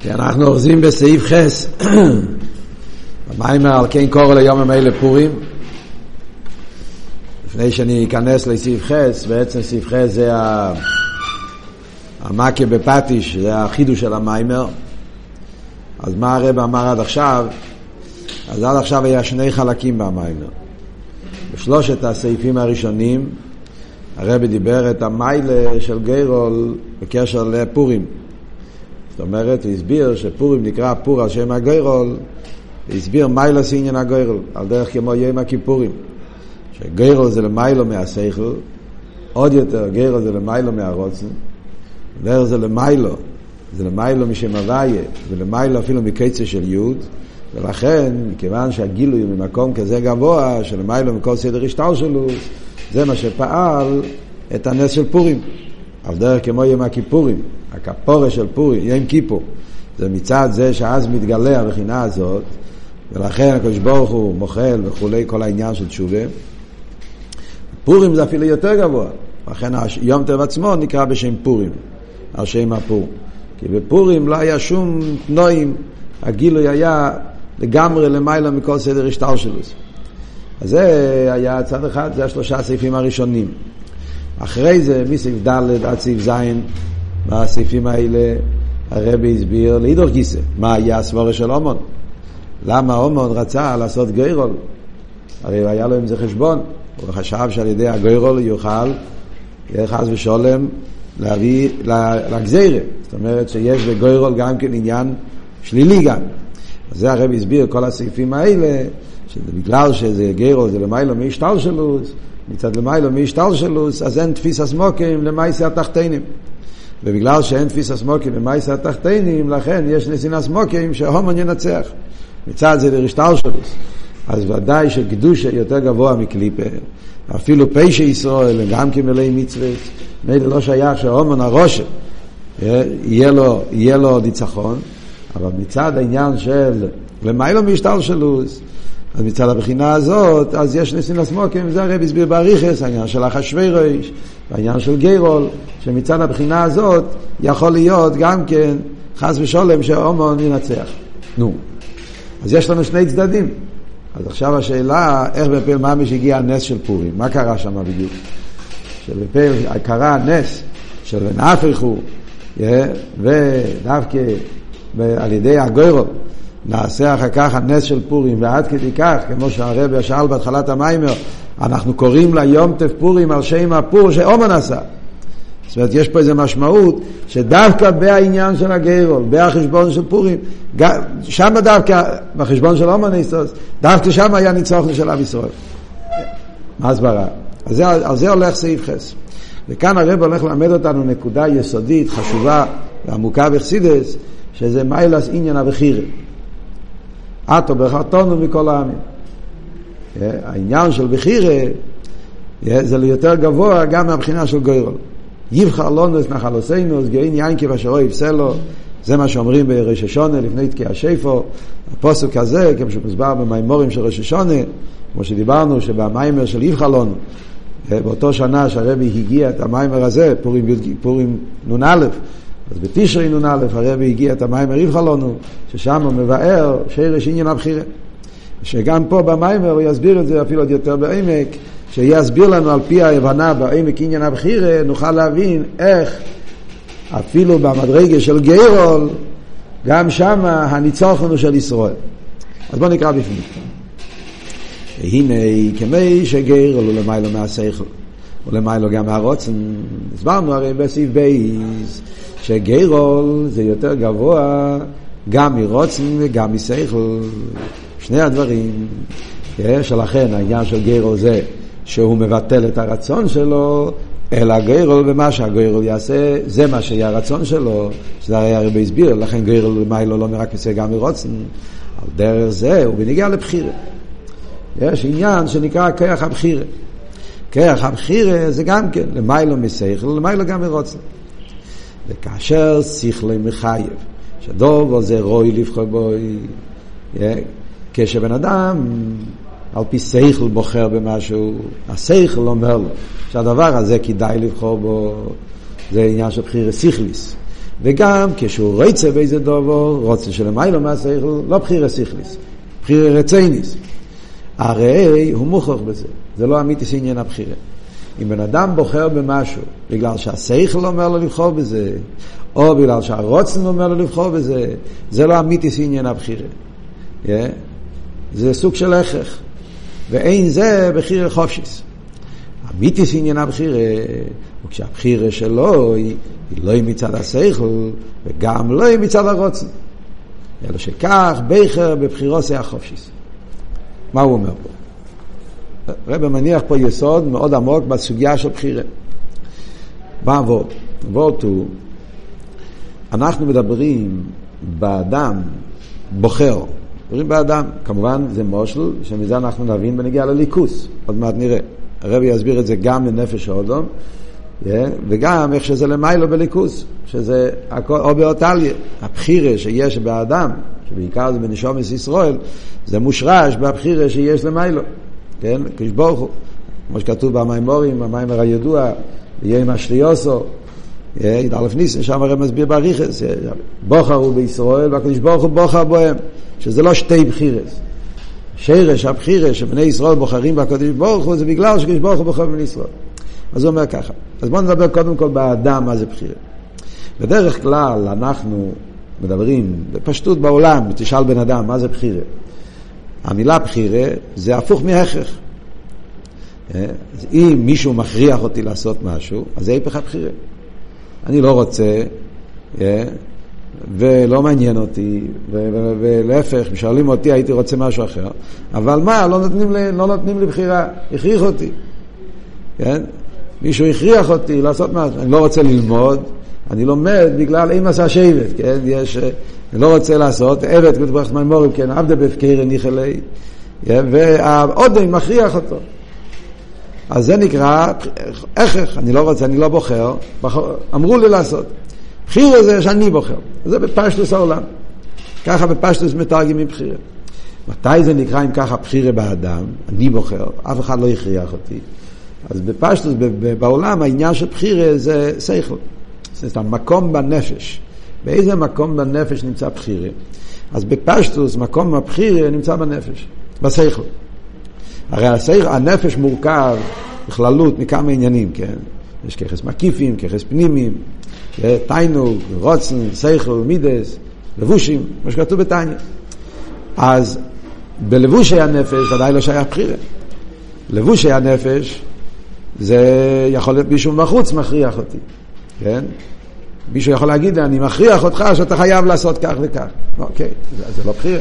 כי אנחנו אוחזים בסעיף חס, המיימר על כן קורא ליום המילא פורים. לפני שאני אכנס לסעיף חס, בעצם סעיף חס זה המכה בפטיש, זה החידוש של המיימר. אז מה הרב אמר עד עכשיו? אז עד עכשיו היה שני חלקים במיימר. בשלושת הסעיפים הראשונים הרב דיבר את המיילה של גיירול בקשר לפורים. זאת אומרת, הוא הסביר שפורים נקרא פור על שם הגיירול, הסביר מיילס עניין הגיירול, על דרך כמו יום הכיפורים. שגיירול זה למיילו מהשכל, עוד יותר גיירול זה למיילו מהרוצן, דרך זה למיילו, זה למיילו משם הוויה, ולמיילו אפילו מקצה של יוד, ולכן, מכיוון שהגילוי הוא ממקום כזה גבוה, שלמיילו מכל סדר השטר שלו, זה מה שפעל את הנס של פורים. על דרך כמו יום הכיפורים, הכפורה של פורים, יום כיפור. זה מצד זה שאז מתגלה הבחינה הזאת, ולכן הקדוש ברוך הוא מוחל וכולי, כל העניין של תשובה. פורים זה אפילו יותר גבוה, לכן יום טב עצמו נקרא בשם פורים, על שם הפור. כי בפורים לא היה שום תנועים, הגילוי היה לגמרי למעלה מכל סדר השטר שלו. אז זה היה צד אחד, זה השלושה הסעיפים הראשונים. אחרי זה, מסעיף ד' עד סעיף ז', בסעיפים האלה הרבי הסביר לאידור גיסא, מה היה הסבורה של אומון. למה אומון רצה לעשות גיירול? הרי היה לו עם זה חשבון, הוא חשב שעל ידי הגיירול יוכל, חס ושולם, להביא לגזירה. זאת אומרת שיש בגיירול גם כן עניין שלילי גם. זה הרבי הסביר כל הסעיפים האלה, שזה בגלל שזה גיירול, זה למיילו מהשתלשלוס, מצד למיילו מהשתלשלוס, אז אין תפיס הסמוקים למעשה התחתינים. ובגלל שאין תפיס הסמוקים למעשה התחתינים, לכן יש נסין הסמוקים שההומון ינצח. מצד זה לרשתלשלוס. אז ודאי שקדושה יותר גבוה מקליפה, אפילו פשע ישראל, גם כמלאי מצוות, מילא לא שייך שההומון הרושם, יהיה לו, יהיה לו ניצחון, אבל מצד העניין של למיילו מהשתלשלוס, אז מצד הבחינה הזאת, אז יש ניסים לסמוקים, וזה הרב הסביר באריכס, העניין של אחשוורוש, והעניין של גיירול, שמצד הבחינה הזאת יכול להיות גם כן חס ושולם שההומון ינצח. נו, אז יש לנו שני צדדים. אז עכשיו השאלה, איך בפעל ממש הגיע הנס של פורים? מה קרה שם בדיוק? שבפעל קרה הנס של נהפכו, ודווקא על ידי הגוירול, נעשה אחר כך הנס של פורים, ועד כדי כך, כמו שהרבי שאל בהתחלת המיימר, אנחנו קוראים ליום טף פורים על שם הפור שאומן עשה. זאת אומרת, יש פה איזו משמעות שדווקא בעניין של הגיירול, בחשבון של פורים, שם דווקא, בחשבון של אומן איסוס, דווקא שם היה ניצוחן של עם ישראל. מה הסברה? על זה, על זה הולך סעיף חס. וכאן הרב הולך ללמד אותנו נקודה יסודית, חשובה ועמוקה בחסידס, שזה מיילס עניין הבחירה. עטו בחרטונו מכל העמים. העניין של בחירה זה ליותר גבוה גם מהבחינה של גוירול. יבחר לונדס נחלוסינו, אז גאין יין כבשרו יפסלו, זה מה שאומרים בראש השונה לפני תקיע שיפו, הפוסק הזה, כמו שמוסבר במימורים של ראש השונה, כמו שדיברנו שבמיימר של יבחר לנו, באותו שנה שהרבי הגיע את המיימר הזה, פורים, פורים נ"א, אז בתשרי נ"א הרבי הגיע את המיימר יבחר לנו, ששם הוא מבאר שרש עניין הבחירה. שגם פה במיימר הוא יסביר את זה אפילו עוד יותר בעמק, שיסביר לנו על פי ההבנה בעמק עניין הבחירה, נוכל להבין איך אפילו במדרגה של גיירול, גם שם הניצוחון הוא של ישראל. אז בואו נקרא בפנים. והנה כמי שגיירול הוא למיילו מהשכל, ולמיילו גם מהרוצן. הסברנו הרי בסעיף בייס, שגיירול זה יותר גבוה גם מרוצן וגם משכל. שני הדברים, שלכן העניין של גיירול זה שהוא מבטל את הרצון שלו, אלא גיירול ומה שהגיירול יעשה, זה מה שיהיה הרצון שלו, שזה הרי הרבה הסביר, לכן גיירול מיילו לא מרקסה גם מרוצן, על דרך זה הוא בניגיע לבחירה. יש עניין שנקרא כיח הבחירה. כיח הבחירה זה גם כן, למיילו משכל, למיילו גם מרוצן. וכאשר שכלי מחייב, שדובו זה רוי לבחור בו, כשבן אדם על פי שכל בוחר במשהו, השכל אומר לו שהדבר הזה כדאי לבחור בו, זה עניין של בחירה סיכליס. וגם כשהוא רצה באיזה דובר, רוצה שלמיילו מהשכל, לא בחירה סיכליס, בחירה רצייניס. הרי הוא מוכרח בזה, זה לא אמיתיס עניין הבחירה. אם בן אדם בוחר במשהו בגלל שהשכל אומר לו לבחור בזה, או בגלל שהרוצן אומר לו לבחור בזה, זה לא אמיתיס עניין הבחירה. Yeah? זה סוג של הכרח. ואין זה בחירה חופשיס. אמיתיס עניין הבחירה, וכשהבחירה שלו היא, היא לא מצד השכל, וגם לא מצד הרוצן. אלא שכך ביכר בבחירות זה החופשיס. מה הוא אומר פה? רב מניח פה יסוד מאוד עמוק בסוגיה של בחירה. מה עבוד? עבוד הוא, אנחנו מדברים באדם בוחר, מדברים באדם, כמובן זה מושל, שמזה אנחנו נבין ונגיע לליכוס, עוד מעט נראה. הרב יסביר את זה גם בנפש האודום, yeah, וגם איך שזה למיילו בליכוס, שזה הכל, או באותליה, הבחירה שיש באדם, שבעיקר זה בנשומת ישראל, זה מושרש בבחירה שיש למיילו. כן? קדוש ברוך הוא, כמו שכתוב במימורים, במיימר הידוע, יהיה עם אשליוסו, י"א ניסן, שם הרי מסביר באריכס, בוחר הוא בישראל והקדוש ברוך הוא בוחר בוהם, שזה לא שתי בחירס. שרש הבחירה שבני ישראל בוחרים בקדוש ברוך הוא זה בגלל שקדוש ברוך הוא בוחר בבני ישראל. אז הוא אומר ככה, אז בואו נדבר קודם כל באדם מה זה בחירה. בדרך כלל אנחנו מדברים בפשטות בעולם, תשאל בן אדם מה זה בחירה. המילה בחירה זה הפוך מהכרח. אה, אם מישהו מכריח אותי לעשות משהו, אז זה היפך הבחירה. אני לא רוצה, אה, ולא מעניין אותי, ולהפך, שואלים אותי, הייתי רוצה משהו אחר, אבל מה, לא נותנים לי, לא נותנים לי בחירה, הכריח אותי. כן? מישהו הכריח אותי לעשות משהו, אני לא רוצה ללמוד, אני לומד בגלל עשה שבט, כן? יש, אה, אני לא רוצה לעשות, עבד, ברכת מימורים, כן, עבדה בפקר ניחלי, והעודן מכריח אותו. אז זה נקרא הכרח, אני לא רוצה, אני לא בוחר, אמרו לי לעשות. בחירה זה שאני בוחר, זה בפשטוס העולם. ככה בפשטוס מתרגמים בחירה. מתי זה נקרא אם ככה בחירה באדם, אני בוחר, אף אחד לא הכריח אותי. אז בפשטוס, בעולם העניין של בחירה זה שכל. זאת אומרת, המקום בנפש. באיזה מקום בנפש נמצא בחירה? אז בפשטוס, מקום הבחירה נמצא בנפש, בשכל. הרי השכל, הנפש מורכב בכללות מכמה עניינים, כן? יש ככס מקיפים, ככס פנימיים, תיינוג, רוצן, שכל, מידס, לבושים, כמו שכתוב בתניא. אז בלבושי הנפש ודאי לא שייך בחירה. לבושי הנפש זה יכול להיות מישהו מבחוץ מכריח אותי, כן? מישהו יכול להגיד, אני מכריח אותך שאתה חייב לעשות כך וכך. אוקיי, זה, זה לא בחירה.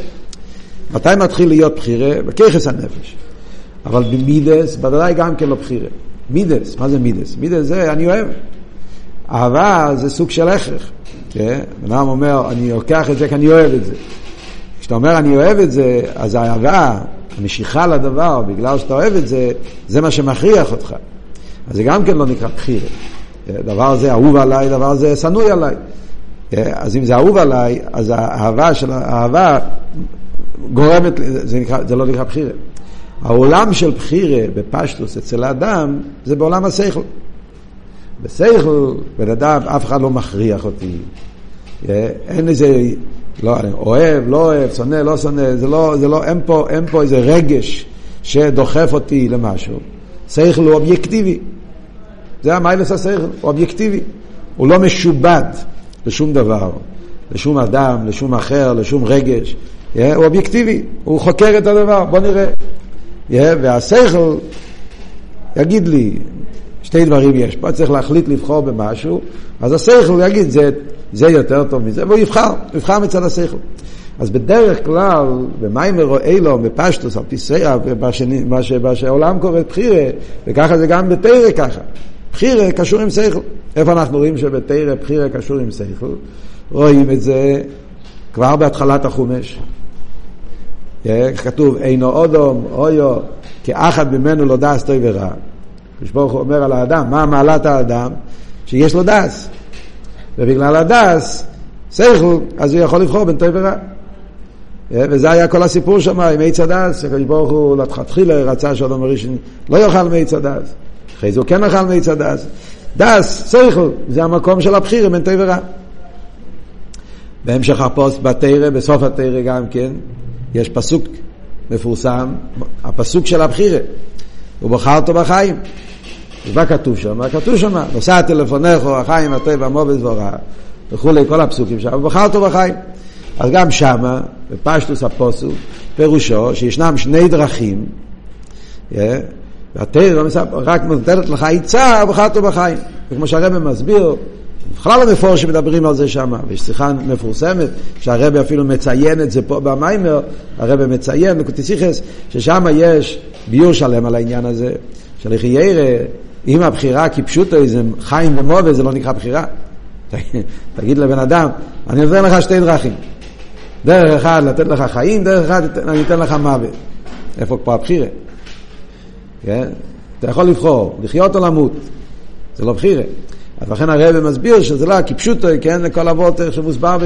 מתי מתחיל להיות בחירה? בככס הנפש. אבל במידס, בוודאי גם כן לא בחירה. מידס, מה זה מידס? מידס זה אני אוהב. אהבה זה סוג של הכרח. כן? אדם אומר, אני לוקח את זה כי אני אוהב את זה. כשאתה אומר אני אוהב את זה, אז האהבה, המשיכה לדבר, בגלל שאתה אוהב את זה, זה מה שמכריח אותך. אז זה גם כן לא נקרא בחירה. דבר הזה אהוב עליי, דבר הזה שנוי עליי. אז אם זה אהוב עליי, אז האהבה של האהבה גורמת, זה, נקרא, זה לא נקרא בחירה. העולם של בחירה בפשטוס אצל האדם זה בעולם השכל. בשכל, בן אדם, אף אחד לא מכריח אותי. אין איזה, לא, אוהב, לא אוהב, שונא, לא שונא, זה לא, זה לא, אין פה, אין פה איזה רגש שדוחף אותי למשהו. שכל הוא אובייקטיבי. זה המיילס השכל, הוא אובייקטיבי. הוא לא משובד לשום דבר, לשום אדם, לשום אחר, לשום רגש. Yeah, הוא אובייקטיבי, הוא חוקר את הדבר, בוא נראה. Yeah, והשכל יגיד לי, שתי דברים יש, פה צריך להחליט לבחור במשהו, אז השכל יגיד, זה, זה יותר טוב מזה, והוא יבחר, יבחר מצד השכל. אז בדרך כלל, במיימר לו, בפשטוס, על פי מה שהעולם קורא בחירה, וככה זה גם בתרא ככה. בחירה קשור עם שכל. איפה אנחנו רואים שבתרא בחירה קשור עם שכל? רואים את זה כבר בהתחלת החומש. כתוב, אינו אודום, אויו, כאחד ממנו לא דס טוב ורע. ברוך הוא אומר על האדם, מה מעלת האדם? שיש לו דעת. ובגלל הדעת, שכל, אז הוא יכול לבחור בין טוב ורע. וזה היה כל הסיפור שם עם עץ הדעת, הקדוש ברוך הוא לכתחילה רצה שאדם הראשון לא יאכל מעץ הדעת. אחרי זה הוא כן אכל מעץ הדעת. דעת, שכל, זה המקום של הבחירה בין טוב ורע. בהמשך הפוסט בתרא, בסוף התרא גם כן, יש פסוק מפורסם, הפסוק של הבחירה, הוא בחר אותו בחיים. מה כתוב שם? מה כתוב שם? נוסע טלפונך, החיים, הטבע, המובס והוראה, וכולי, כל הפסוקים שם, הוא בחר אותו בחיים. אז גם שמה, בפשטוס הפוסוק, פירושו שישנם שני דרכים, yeah, והתרא רק נותנת לך עצה, בחרת בחיים. וכמו שהרבא מסביר, בכלל המפורש שמדברים על זה שם, ויש שיחה מפורסמת, שהרבא אפילו מציין את זה פה במיימר, הרבא מציין, בקוטיסיכס, ששם יש ביור שלם על העניין הזה, של ירא, אם הבחירה כפשוטו איזה חיים ומובה, זה לא נקרא בחירה. תגיד לבן אדם, אני נותן לך שתי דרכים. דרך אחד לתת לך חיים, דרך אחד אני אתן לך מוות. איפה פה הבחירה? כן? אתה יכול לבחור, לחיות או למות. זה לא בחירה. אז לכן הרב מסביר שזה לא כפשוטו, כן, לכל אבות שמוסבר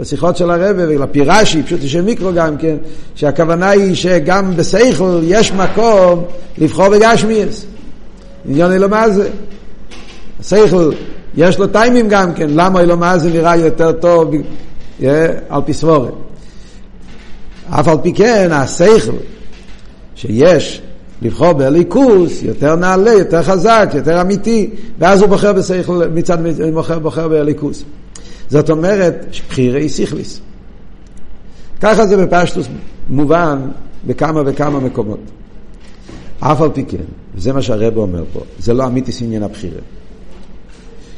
בשיחות של הרב, ולפירשי, פשוטו של מיקרו גם כן, שהכוונה היא שגם בסייכל יש מקום לבחור בגשמיאס. עניין אלו מה זה. הסייכל, יש לו טיימים גם כן, למה אלו מה זה נראה יותר טוב על פי סבורת. אף על פי כן, הסייכל שיש לבחור בליכוס יותר נעלה, יותר חזק, יותר אמיתי, ואז הוא בוחר בשכל, מצד בוחר, בוחר בליכוס. זאת אומרת, בחירי סיכליס. ככה זה בפשטוס מובן בכמה וכמה מקומות. אף על פי כן, וזה מה שהרב אומר פה, זה לא אמיתיס עניין הבחירה.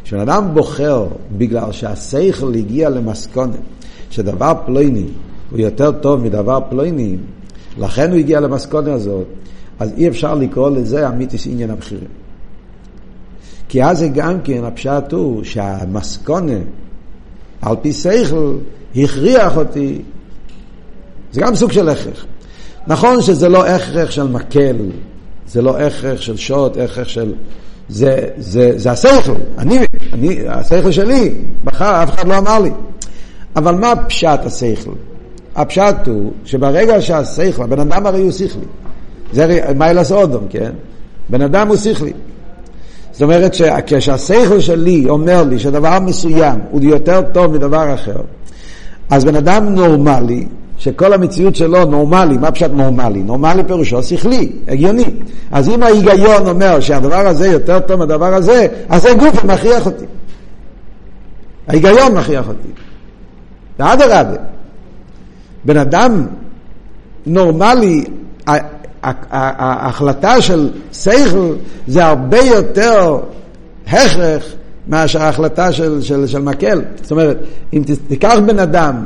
כשבן אדם בוחר בגלל שהשכל הגיע למסכונת שדבר פלויני הוא יותר טוב מדבר פלויני, לכן הוא הגיע למסכונת הזאת, אז אי אפשר לקרוא לזה אמיתיס עניין הבחירים. כי אז זה גם כן, הפשט הוא שהמסכונה על פי שכל הכריח אותי, זה גם סוג של הכרח. נכון שזה לא הכרח של מקל, זה לא הכרח של שוט, הכרח של... זה, זה, זה השכל, אני, אני, השכל שלי, בחר, אף אחד לא אמר לי. אבל מה פשט השכל? הפשט הוא שברגע שהשכל, הבן אדם הרי הוא שכלי. זה מיילס אודום, כן? בן אדם הוא שכלי. זאת אומרת שכשהשכל שלי אומר לי שדבר מסוים הוא יותר טוב מדבר אחר, אז בן אדם נורמלי, שכל המציאות שלו נורמלי, מה פשוט נורמלי? נורמלי פירושו שכלי, הגיוני. אז אם ההיגיון אומר שהדבר הזה יותר טוב מהדבר הזה, אז זה גוף מכריח אותי. ההיגיון מכריח אותי. ואדרבה, בן אדם נורמלי, ההחלטה של שכל זה הרבה יותר הכרח מאשר ההחלטה של, של, של מקל. זאת אומרת, אם תיקח בן אדם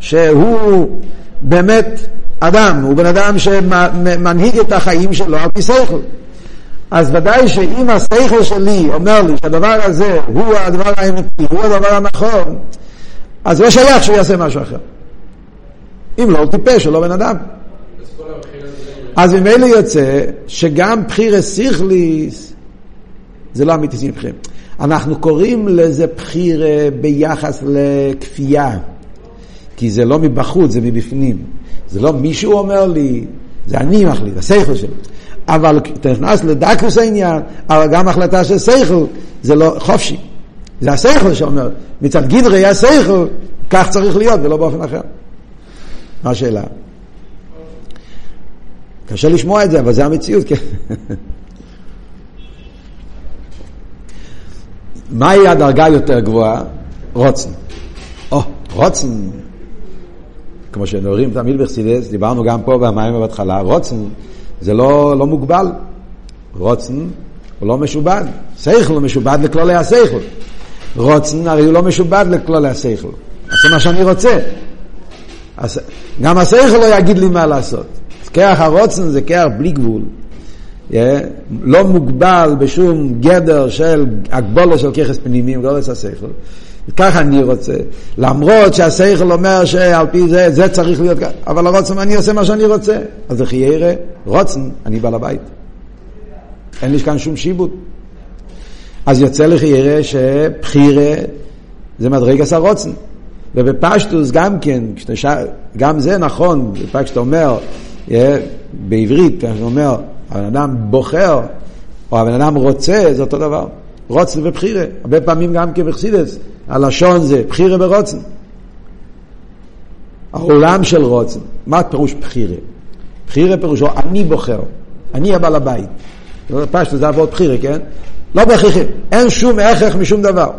שהוא באמת אדם, הוא בן אדם שמנהיג את החיים שלו על פי שכל. אז ודאי שאם השכל שלי אומר לי שהדבר הזה הוא הדבר האמיתי, הוא הדבר הנכון, אז לא שייך שהוא יעשה משהו אחר. אם לא, הוא טיפש, הוא לא בן אדם. אז ממילא יוצא שגם בחירס סיכליס זה לא אמיתי מבחירים. אנחנו קוראים לזה בחירה ביחס לכפייה, כי זה לא מבחוץ, זה מבפנים. זה לא מישהו אומר לי, זה אני מחליט, השכל שלי. אבל אתה נכנס לדקוס העניין, אבל גם החלטה של שכל זה לא חופשי. זה השכל שאומר, מצד גדרי השכל, כך צריך להיות ולא באופן אחר. מה השאלה? קשה לשמוע את זה, אבל זה המציאות. כן. מהי הדרגה יותר גבוהה? רוצן. או, רוצן, כמו שנורים תמיד בחסידס, דיברנו גם פה במים בהתחלה, רוצן זה לא, לא מוגבל. רוצן הוא לא משובד. שכל משובד לכללי השכל. רוצן הרי הוא לא משובד לכללי השכל. זה מה שאני רוצה. גם השכל לא יגיד לי מה לעשות. כרך הרוצן זה כרך בלי גבול. לא מוגבל בשום גדר של הגבולו של ככס פנימיים, לא לצה שכל. ככה אני רוצה. למרות שהשכל אומר שעל פי זה, זה צריך להיות ככה. אבל הרוצן, אני עושה מה שאני רוצה. אז זה חיירה, רוצן, אני בעל הבית. אין לי כאן שום שיבוט. אז יוצא לחיירה שבחירה זה מדרגס הרוצן. ובפשטוס גם כן, גם זה נכון, כשאתה אומר, בעברית, כשאתה אומר, הבן אדם בוחר, או הבן אדם רוצה, זה אותו דבר. רוצן ובחירה. הרבה פעמים גם כבחסידס, הלשון זה בחירה ורוצן. העולם של רוצן, מה פירוש בחירה? בחירה פירושו אני בוחר, אני הבעל הבית. פשטו זה עבוד בחירה, כן? לא בהכרחי, אין שום הכרח משום דבר.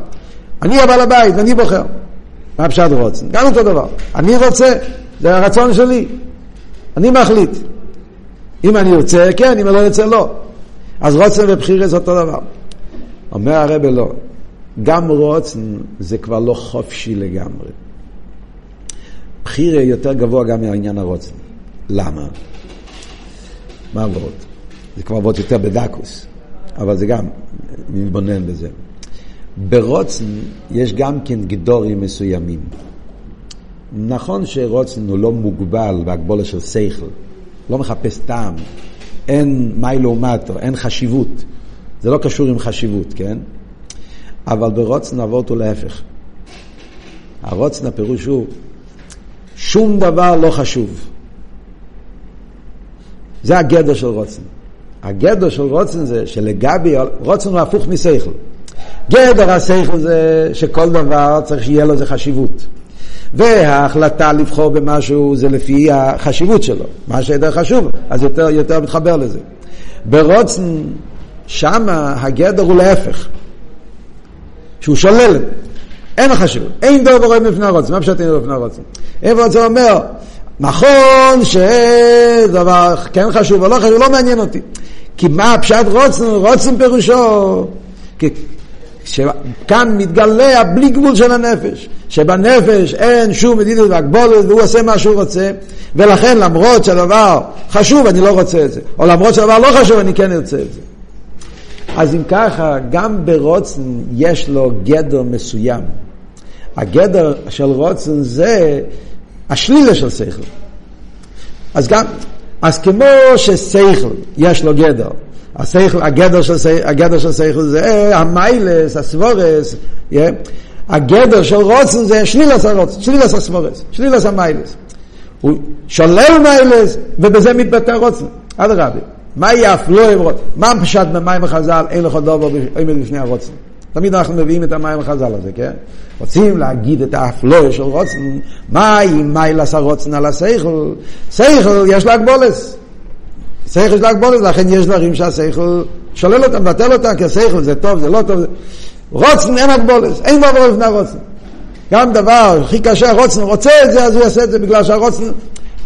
אני הבעל הבית ואני בוחר. מה פשט רוצן? גם אותו דבר. אני רוצה, זה הרצון שלי. אני מחליט. אם אני רוצה, כן, אם אני לא רוצה, לא. אז רוצן זה אותו דבר. אומר הרבה לא. גם רוצן זה כבר לא חופשי לגמרי. בחירה יותר גבוה גם מהעניין הרוצן. למה? מה עבוד? זה כבר עבוד יותר בדקוס, אבל זה גם, מתבונן בזה. ברוצן יש גם כן גדורים מסוימים. נכון שרוצן הוא לא מוגבל בהגבולה של שכל, לא מחפש טעם, אין מי לעומתו, אין חשיבות. זה לא קשור עם חשיבות, כן? אבל ברוצן נעבור אותו להפך. הרוצן הפירוש הוא, שום דבר לא חשוב. זה הגדר של רוצן. הגדר של רוצן זה שלגבי, רוצן הוא הפוך משכל. גדר השכל זה שכל דבר צריך שיהיה לו איזה חשיבות. וההחלטה לבחור במשהו זה לפי החשיבות שלו. מה שיותר חשוב, אז יותר, יותר מתחבר לזה. ברוצן, שמה הגדר הוא להפך. שהוא שולל. אין חשיבות. אין דבר רואה מפני הרוצן. מה פשוט אין דבר מפני הרוצן? אין רוצה אומר, נכון שדבר כן חשוב או לא חשוב, לא מעניין אותי. כי מה הפשט רוצן? רוצן פירושו. כאן מתגלה הבלי גבול של הנפש, שבנפש אין שום מדינות והגבולת והוא עושה מה שהוא רוצה, ולכן למרות שהדבר חשוב אני לא רוצה את זה, או למרות שהדבר לא חשוב אני כן ארצה את זה. אז אם ככה, גם ברוצן יש לו גדר מסוים. הגדר של רוצן זה השלילה של שכל. אז גם, אז כמו ששכל יש לו גדר, השכל, הגדר של, הגדר של שכל זה המיילס, הסבורס. הגדר של רוצן זה שלילס הרוצן, שלילס הסבורס, שלילס המיילס. הוא שולל מיילס ובזה מתבטא רוצן, אדרבה. מה אף לא רוצן? מה פשט במים החז"ל אין לך דובר עומד בפני הרוצן? תמיד אנחנו מביאים את המים החז"ל הזה, כן? רוצים להגיד את האפלואה של רוצן, מה אם מיילס הרוצן על השכל? שכל יש לה הגבולס. שכל יש לה הגבולס, לכן יש דברים שהשכל שולל אותם, מבטל אותם, כי השכל זה טוב, זה לא טוב. רוצן אין הגבולס, אין דבר לפני הרוצן. גם דבר הכי קשה, הרוצן רוצה את זה, אז הוא יעשה את זה בגלל שהרוצן...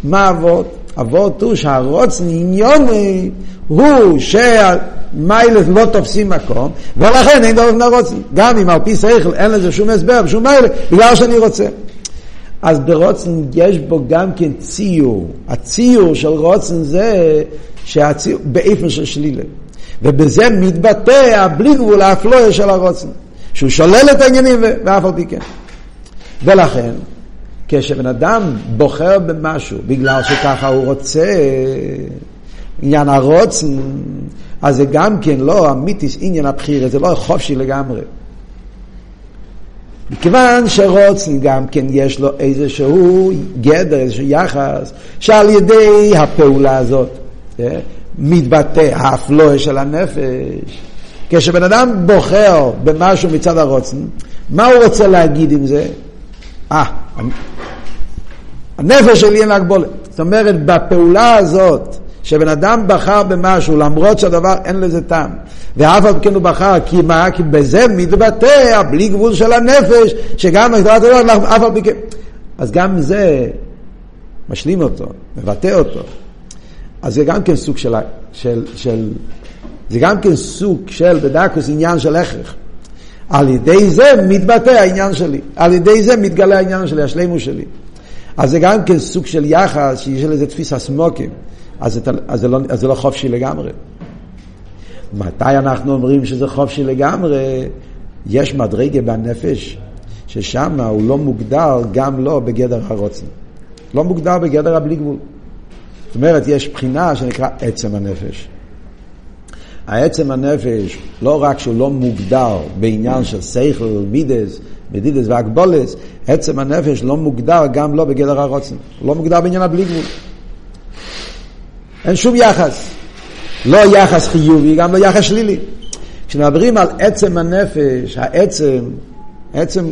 מה אבות? אבות הוא שהרוצן עניון הוא שמיילס לא תופסים מקום, ולכן אין דבר לפני הרוצן. גם אם על פי שכל אין לזה שום הסבר ושום מיילס, בגלל שאני רוצה. אז ברוצן יש בו גם כן ציור. הציור של רוצן זה שהציור באיפן של שלילה. ובזה מתבטא הבלי גבול האפלויה של הרוצן. שהוא שולל את העניינים ואף על פי כן. ולכן, כשבן אדם בוחר במשהו בגלל שככה הוא רוצה, עניין הרוצן, אז זה גם כן לא אמיתיס עניין הבחירה, זה לא חופשי לגמרי. מכיוון שרוצן גם כן יש לו איזשהו גדר, איזשהו יחס, שעל ידי הפעולה הזאת מתבטא האפלואה של הנפש. כשבן אדם בוחר במשהו מצד הרוצן, מה הוא רוצה להגיד עם זה? אה, הנפש שלי אין לה הגבולת. זאת אומרת, בפעולה הזאת, שבן אדם בחר במשהו, למרות שהדבר אין לזה טעם, ואף על כן הוא בחר, כי מה? כי בזה מתבטא הבלי גבול של הנפש, שגם הגדרת הדבר, אף על כן. אז גם זה משלים אותו, מבטא אותו. אז זה גם כן סוג של, של, של זה גם כן סוג של בדקוס עניין של הכרח. על ידי זה מתבטא העניין שלי, על ידי זה מתגלה העניין שלי, השלימו שלי. אז זה גם כן סוג של יחס שיש לזה תפיסה סמוקים, אז, זה, אז, זה לא, אז זה לא חופשי לגמרי. מתי אנחנו אומרים שזה חופשי לגמרי? יש מדרגה בנפש ששם הוא לא מוגדר גם לא בגדר הרוצן. לא מוגדר בגדר הבלי גבול. זאת אומרת, יש בחינה שנקרא עצם הנפש. העצם הנפש, לא רק שהוא לא מוגדר בעניין של סייכל, מידס, מדידס והגבולס, עצם הנפש לא מוגדר גם לא בגדר הרוצן. לא מוגדר בעניין הבלי גבול. אין שום יחס. לא יחס חיובי, גם לא יחס שלילי. כשמדברים על עצם הנפש, העצם, עצם,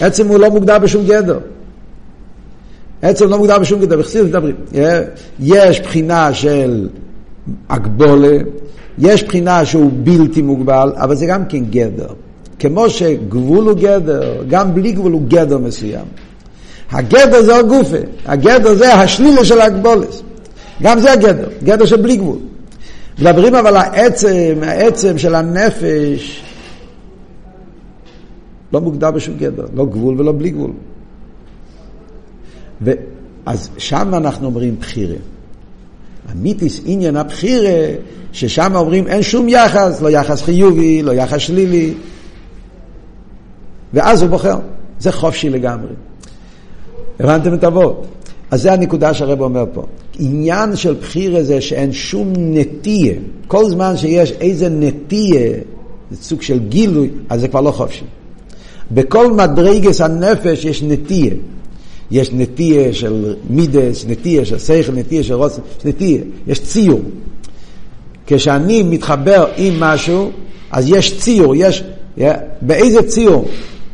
עצם הוא לא מוגדר בשום גדר. עצם לא מוגדר בשום גדר, בחסידות מדברים. יש בחינה של הגבולה, יש בחינה שהוא בלתי מוגבל, אבל זה גם כן גדר. כמו שגבול הוא גדר, גם בלי גבול הוא גדר מסוים. הגדר זה הגופה, הגדר זה השלילה של הגבולס. גם זה הגדר, גדר של בלי גבול. מדברים אבל העצם, העצם של הנפש, לא מוגדר בשום גדר, לא גבול ולא בלי גבול. ו... אז שם אנחנו אומרים בחירה. המיתיס עניין הבחירה, ששם אומרים אין שום יחס, לא יחס חיובי, לא יחס שלילי, ואז הוא בוחר. זה חופשי לגמרי. הבנתם את אבות? אז זה הנקודה שהרב אומר פה. עניין של בחירה זה שאין שום נטייה. כל זמן שיש איזה נטייה, זה סוג של גילוי, אז זה כבר לא חופשי. בכל מדרגס הנפש יש נטייה. יש נטייה של מידס, נטייה של שכל, נטייה של רוצן, יש נטייה, יש ציור. כשאני מתחבר עם משהו, אז יש ציור, יש, באיזה ציור?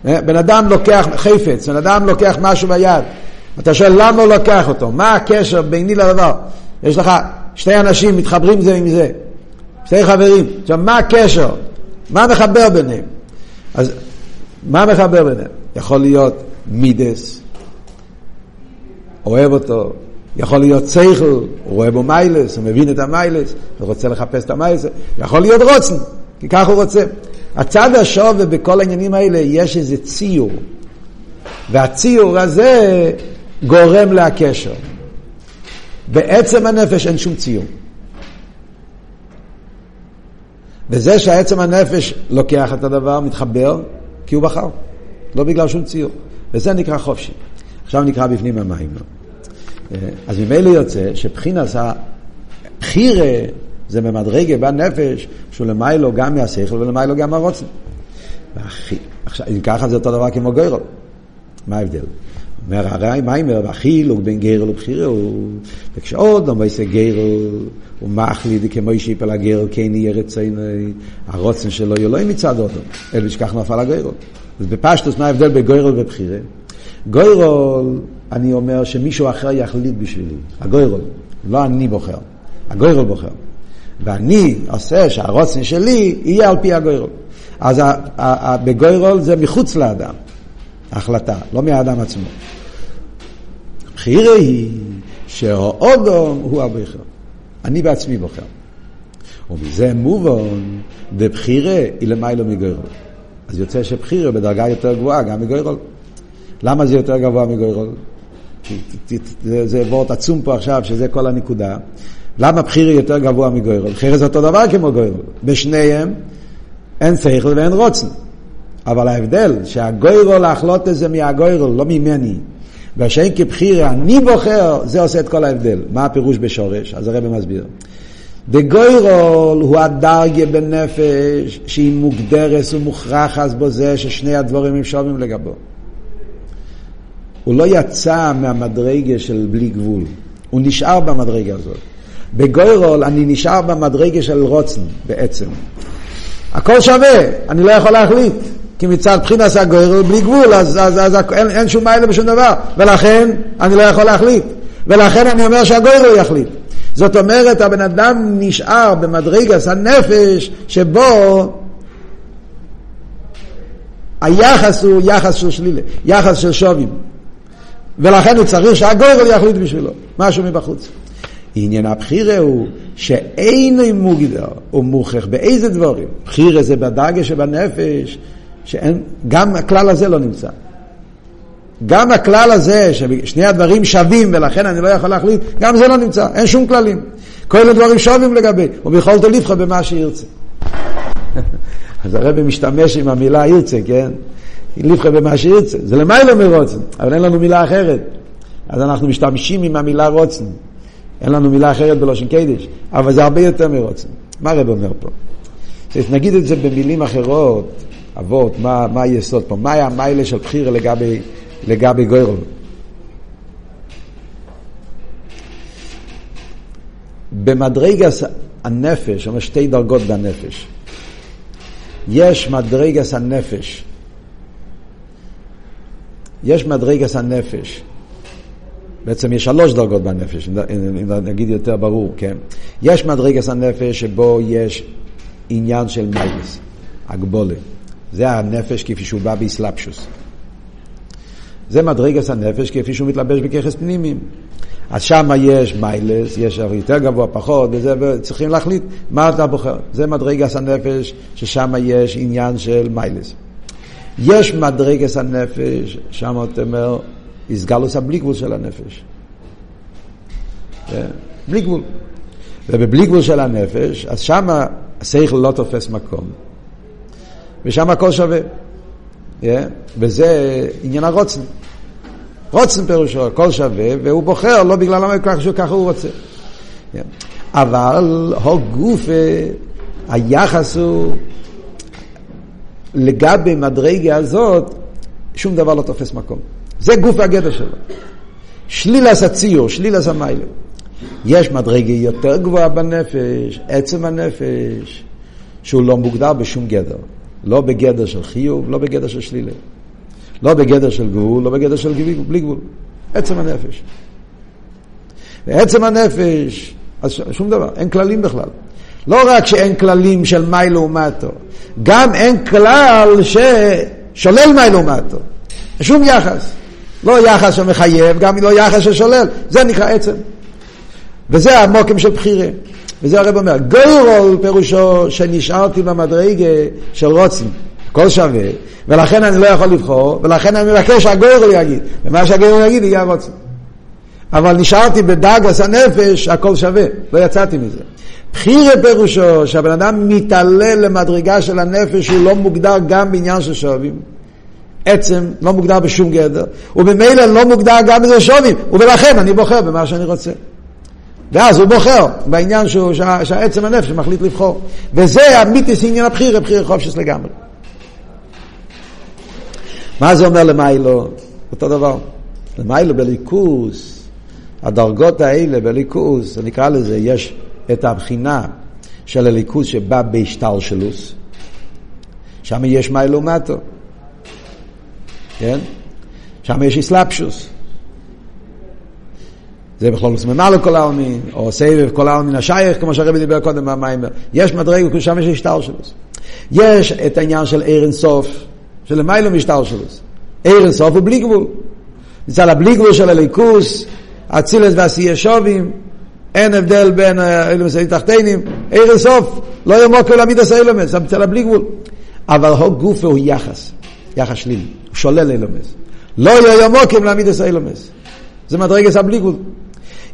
בן אדם לוקח חפץ, בן אדם לוקח משהו ביד, אתה שואל למה הוא לוקח אותו, מה הקשר ביני לדבר? יש לך שתי אנשים מתחברים זה עם זה, שתי חברים, עכשיו מה הקשר? מה מחבר ביניהם? אז מה מחבר ביניהם? יכול להיות מידס, אוהב אותו, יכול להיות שכל, הוא רואה בו מיילס, הוא מבין את המיילס, הוא רוצה לחפש את המיילס, יכול להיות רוצן, כי ככה הוא רוצה. הצד השווה בכל העניינים האלה יש איזה ציור, והציור הזה גורם להקשר. בעצם הנפש אין שום ציור. וזה שהעצם הנפש לוקח את הדבר, מתחבר, כי הוא בחר, לא בגלל שום ציור. וזה נקרא חופשי. עכשיו נקרא בפנים המים. אז ממילא יוצא שבחינס הבחירה זה במדרגה בנפש, שהוא למיילו גם מהשכל ולמיילו גם מהרוצן. עכשיו, אם ככה זה אותו דבר כמו גוירו. מה ההבדל? אומר הרי מיימר, והחילוק בין גרל ובחירה הוא, וכשעוד לא מייסה גרל, הוא מחליד כמו שיפל הגרל, כן יהיה רצינו, הרוצן שלו יהיה לא מצד אותו, אלא שכך נפל הגרל. אז בפשטוס מה ההבדל בין גוירל ובחירה? גוירל, אני אומר שמישהו אחר יחליט בשבילי, הגוירל, לא אני בוחר, הגוירל בוחר. ואני עושה שהרוצן שלי יהיה על פי הגוירל. אז בגוירל זה מחוץ לאדם, החלטה, לא מהאדם עצמו. בחירה היא שהאודום הוא הבוחר. אני בעצמי בוחר. ומזה מובן, בבחירה היא למיילו מגוירל. אז יוצא שבחירה בדרגה יותר גבוהה גם מגוירל. למה זה יותר גבוה מגוירל? זה וורט עצום פה עכשיו, שזה כל הנקודה. למה בחירה יותר גבוה מגוירל? בחירה זה אותו דבר כמו גוירל. בשניהם אין שכל ואין רוצן. אבל ההבדל, שהגוירל להחלוט את זה מהגוירל, לא ממני. והשאין כבחירה, אני בוחר, זה עושה את כל ההבדל. מה הפירוש בשורש? אז הרב מסביר. בגוירול הוא הדרגיה בנפש שהיא מוגדרס ומוכרחס בו זה ששני הדבורים הם שווים לגבו. הוא לא יצא מהמדרגה של בלי גבול, הוא נשאר במדרגה הזאת. בגוירול אני נשאר במדרגה של רוצן בעצם. הכל שווה, אני לא יכול להחליט. כי מצד בחינס הגוירול בלי גבול, אז, אז, אז אין, אין שום מיילה בשום דבר, ולכן אני לא יכול להחליט. ולכן אני אומר שהגוירול יחליט. זאת אומרת, הבן אדם נשאר במדרגס הנפש שבו היחס הוא יחס של שלילה, יחס של שובים. ולכן הוא צריך שהגוירל יחליט בשבילו, משהו מבחוץ. עניין הבחירה הוא שאין מוגדר או מוכרח באיזה דברים. בחירה זה בדרגה שבנפש, שאין, גם הכלל הזה לא נמצא. גם הכלל הזה, ששני הדברים שווים ולכן אני לא יכול להחליט, גם זה לא נמצא, אין שום כללים. כל הדברים שווים לגבי, וביכולתו לבחור במה שירצה. אז הרבי משתמש עם המילה ירצה, כן? לבחור במה שירצה. זה למיילא מרוצן, אבל אין לנו מילה אחרת. אז אנחנו משתמשים עם המילה רוצן. אין לנו מילה אחרת בלושן קדש, אבל זה הרבה יותר מרוצן. מה הרב אומר פה? נגיד את זה במילים אחרות, אבות, מה, מה היסוד פה? מה היה המיילה של בחירה לגבי, לגבי גוירול? במדרגס הנפש, אומר שתי דרגות בנפש. יש מדרגס הנפש, יש מדרגס הנפש, בעצם יש שלוש דרגות בנפש, אם נגיד יותר ברור, כן? יש מדרגס הנפש שבו יש עניין של מיילס, הגבולה. זה הנפש כפי שהוא בא באסלאפשוס. זה מדרגס הנפש כפי שהוא מתלבש בככס פנימיים. אז שם יש מיילס, יש יותר גבוה, פחות, וזה, וצריכים להחליט מה אתה בוחר. זה מדרגס הנפש, ששם יש עניין של מיילס. יש מדרגס הנפש, שם אתה אומר, איסגלוס הבלי גבול של הנפש. כן? בלי גבול. ובבלי גבול של הנפש, אז שם השכל לא תופס מקום. ושם הכל שווה. Yeah, וזה עניין הרוצן. רוצן פירושו, הכל שווה, והוא בוחר לא בגלל למה ככה הוא רוצה. Yeah. אבל הגוף, היחס הוא, לגבי מדרגה הזאת, שום דבר לא תופס מקום. זה גוף הגדר שלו. שלילס הציור, שלילס המיילה. יש מדרגה יותר גבוהה בנפש, עצם הנפש, שהוא לא מוגדר בשום גדר. לא בגדר של חיוב, לא בגדר של שלילה. לא בגדר של גבול, לא בגדר של גבול, בלי גבול. עצם הנפש. ועצם הנפש, אז שום דבר, אין כללים בכלל. לא רק שאין כללים של מי לעומתו, גם אין כלל ששולל מי לעומתו. שום יחס. לא יחס שמחייב, גם לא יחס ששולל. זה נקרא עצם. וזה המוקם של בחירה. וזה הרב אומר, גוירול פירושו שנשארתי במדרגה של רוצן, הכל שווה, ולכן אני לא יכול לבחור, ולכן אני מבקש שהגוירול יגיד, ומה שהגוירול יגיד יהיה רוצן. אבל נשארתי בדאגס הנפש, הכל שווה, לא יצאתי מזה. בחירה פירושו שהבן אדם מתעלה למדרגה של הנפש, הוא לא מוגדר גם בעניין של שווים. עצם לא מוגדר בשום גדר, וממילא לא מוגדר גם בזה שווים, ולכן אני בוחר במה שאני רוצה. ואז הוא בוחר בעניין שהוא, שה, שהעצם הנפש מחליט לבחור. וזה המיתיס עניין הבחירה, בחירה חופשס לגמרי. מה זה אומר למיילו? אותו דבר. למיילו בליכוס, הדרגות האלה בליכוס, נקרא לזה, יש את הבחינה של הליכוס שבא בהשתלשלוס, שם יש מיילו מטו. כן? שם יש אסלאפשוס. זה בכלול מסממה לכל העלמין, או סבב כל העלמין השייך, כמו שהרבי דיבר קודם במיימר. יש מדרגה, שם יש השטר שלו. יש את העניין של עיר אינסוף, שלמיילו משטר שלו. עיר אינסוף הוא בלי גבול. מצד הבלי גבול של הליכוס, אצילס ועשייה שובים, אין הבדל בין אילומס תחתינים, עיר אינסוף, לא ימוקו למידס אילומס, מצד הבלי גבול. אבל הו גופה הוא יחס, יחס שלילי, הוא שולל אילומס. לא יהיה מוקים למידס אילומס. זה מדרגס הבלי גבול.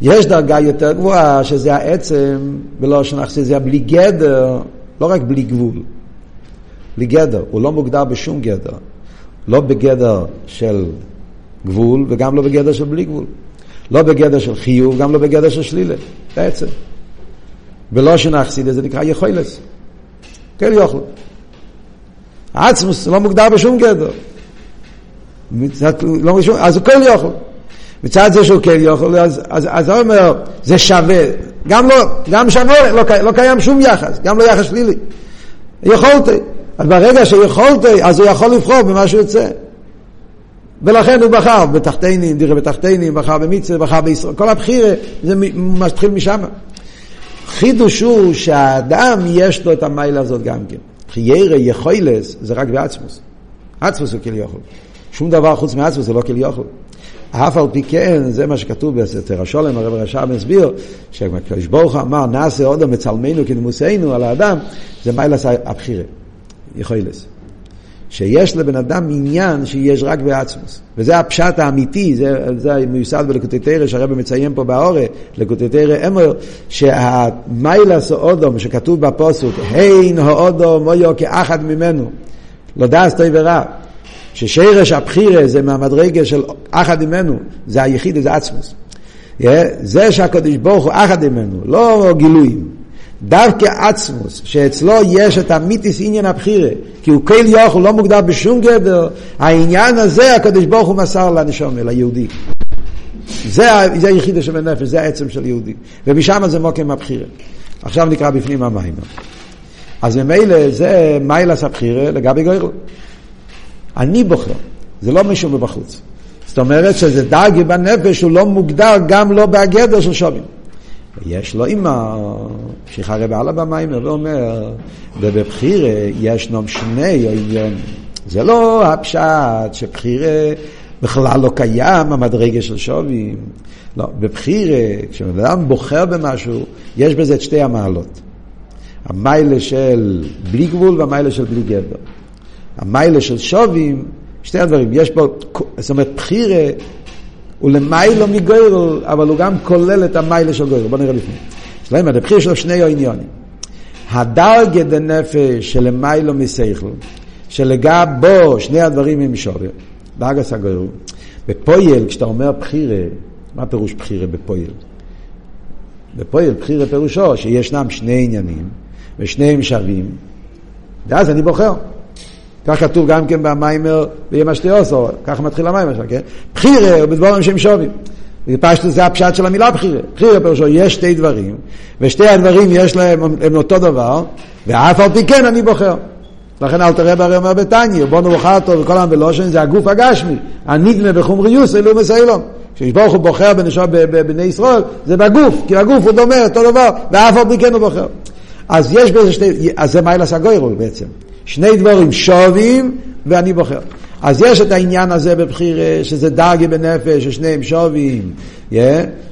יש דרגה יותר גבוהה, שזה העצם, ולא שנחשי, זה בלי גדר, לא רק בלי גבול. בלי גדר, הוא לא מוגדר בשום גדר. לא בגדר של גבול, וגם לא בגדר של בלי גבול. לא בגדר של חיוב, גם לא בגדר של שלילה, בעצם. ולא שנחסיד, זה נקרא יכולס. כן יאכלו. העצמוס לא מוגדר בשום גדר. לא אז הוא כן יאכל. מצד זה שהוא כן יכול, אז, אז, אז הוא אומר, זה שווה. גם לא, גם שווה, לא, לא קיים שום יחס, גם לא יחס שלילי. יכולתי. אז ברגע שיכולתי, אז הוא יכול לבחור במה שהוא יוצא. ולכן הוא בחר בתחתינים, דירה בתחתינים, בחר במצווה, בחר בישראל. כל הבחירה, זה מתחיל משם. חידוש הוא שהאדם יש לו את המיילה הזאת גם כן. חיירה יכולס זה רק בעצמוס. עצמוס הוא כליוכל. שום דבר חוץ מעצמוס זה לא כליוכל. אף על פי כן, זה מה שכתוב בסתר השולם, הרב רש"ב מסביר, שהקדוש ברוך אמר, נעשה עוד מצלמנו כנמוסנו על האדם, זה מיילס הבחירה, יכולס. שיש לבן אדם עניין שיש רק בעצמוס. וזה הפשט האמיתי, זה, זה מיוסד בלקוטי תרא, שהרבא מציין פה באורה, לקוטי תרא אמר, שהמיילס האודום שכתוב בפוסוק, הין האודום מויו כאחד ממנו, לא דעת טוב ורע. ששרש הבחירה זה מהמדרגה של אחד ממנו, זה היחיד, זה עצמוס. זה שהקדוש ברוך הוא אחד ממנו, לא גילויים. דווקא עצמוס, שאצלו יש את המיתיס עניין הבחירה, כי הוא כל יוכל, לא מוגדר בשום גדר, העניין הזה הקדוש ברוך הוא מסר לנשום, ליהודי. זה, זה היחידה של הנפש, זה העצם של יהודי. ומשם זה מוקם הבחירה. עכשיו נקרא בפנים המים. אז ממילא זה מיילס הבחירה לגבי גוירו. אני בוחר, זה לא מישהו מבחוץ. זאת אומרת שזה דרגי בנפש, הוא לא מוגדר גם לא בהגדר של שובים. ויש לו אימא, הרב הלאה במיימר ואומר, ובבחירה ישנם שני עניונים. זה לא הפשט שבחירה בכלל לא קיים המדרגה של שובים. לא, בבחירה, כשבן אדם בוחר במשהו, יש בזה את שתי המעלות. המיילה של בלי גבול והמיילה של בלי גבר. המיילה של שובים, שתי הדברים, יש פה, זאת אומרת, בחירה הוא למיילו מגוירו, אבל הוא גם כולל את המיילה של גוירו. בוא נראה לפני. שלמה, הבחירה שלו שני עניונים. הדרגה דנפש של למיילו מסייכל, שלגביו שני הדברים הם שווים, דרגת הגורל. בפועל, כשאתה אומר בחירה, מה פירוש בחירה בפועל? בפועל בחירה פירושו שישנם שני עניינים, ושניהם שווים, ואז אני בוחר. כך כתוב גם כן במאמר ביום עשתי עשר, ככה מתחיל המאמר שלו, כן? בחירה בדבורים שהם שווים. ופשטו זה הפשט של המילה בחירה. בחירה פירושו, יש שתי דברים, ושתי הדברים יש להם, הם אותו דבר, ואף על פי כן אני בוחר. לכן אל תראה הרי אומר בתניא, בוא נבחר אותו וכל העם בלושן, זה הגוף הגשמי, הנדמה בחומריוס, אלו מסיילום. כשברוך הוא בוחר בבני ישראל, זה בגוף, כי הגוף הוא דומה, אותו דבר, ואף על פי כן הוא בוחר. אז יש בזה שתי, אז זה מיילס הגוירול בעצם. שני דבורים שווים ואני בוחר. אז יש את העניין הזה בבחיר, שזה דרגי בנפש, ששניהם שווים, yeah,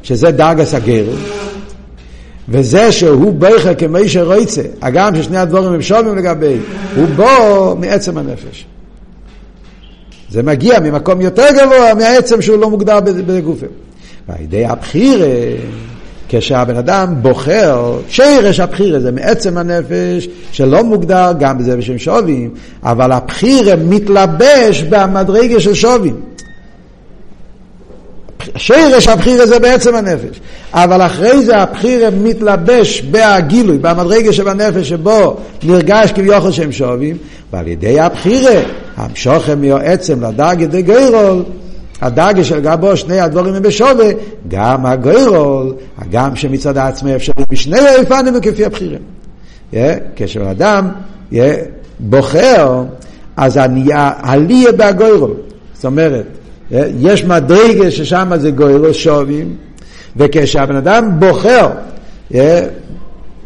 שזה דרגה סגר. וזה שהוא בוחר כמי שרויצה, הגם ששני הדבורים הם שווים לגבי, הוא בו מעצם הנפש. זה מגיע ממקום יותר גבוה מהעצם שהוא לא מוגדר בגופים. ועל ידי הבחירה כשהבן אדם בוחר, שרש הבחירה זה מעצם הנפש, שלא מוגדר גם בזה בשם שובים, אבל הבחירה מתלבש במדרגה של שובים. שרש הבחירה זה בעצם הנפש, אבל אחרי זה הבחירה מתלבש בהגילוי, במדרגה שבנפש שבו נרגש כביכול שהם שובים, ועל ידי הבחירה, המשוכם לדרגה דה גיירול, הדאגה של גבו שני הדבורים הם בשווה, גם הגוירול, הגם שמצד העצמי אפשרי בשני האיפנים וכפי הבחירים. Yeah, כשאדם yeah, בוחר, אז העלייה בהגוירול. זאת אומרת, yeah, יש מדרגה ששם זה גוירול שווים, וכשהבן אדם בוחר, yeah,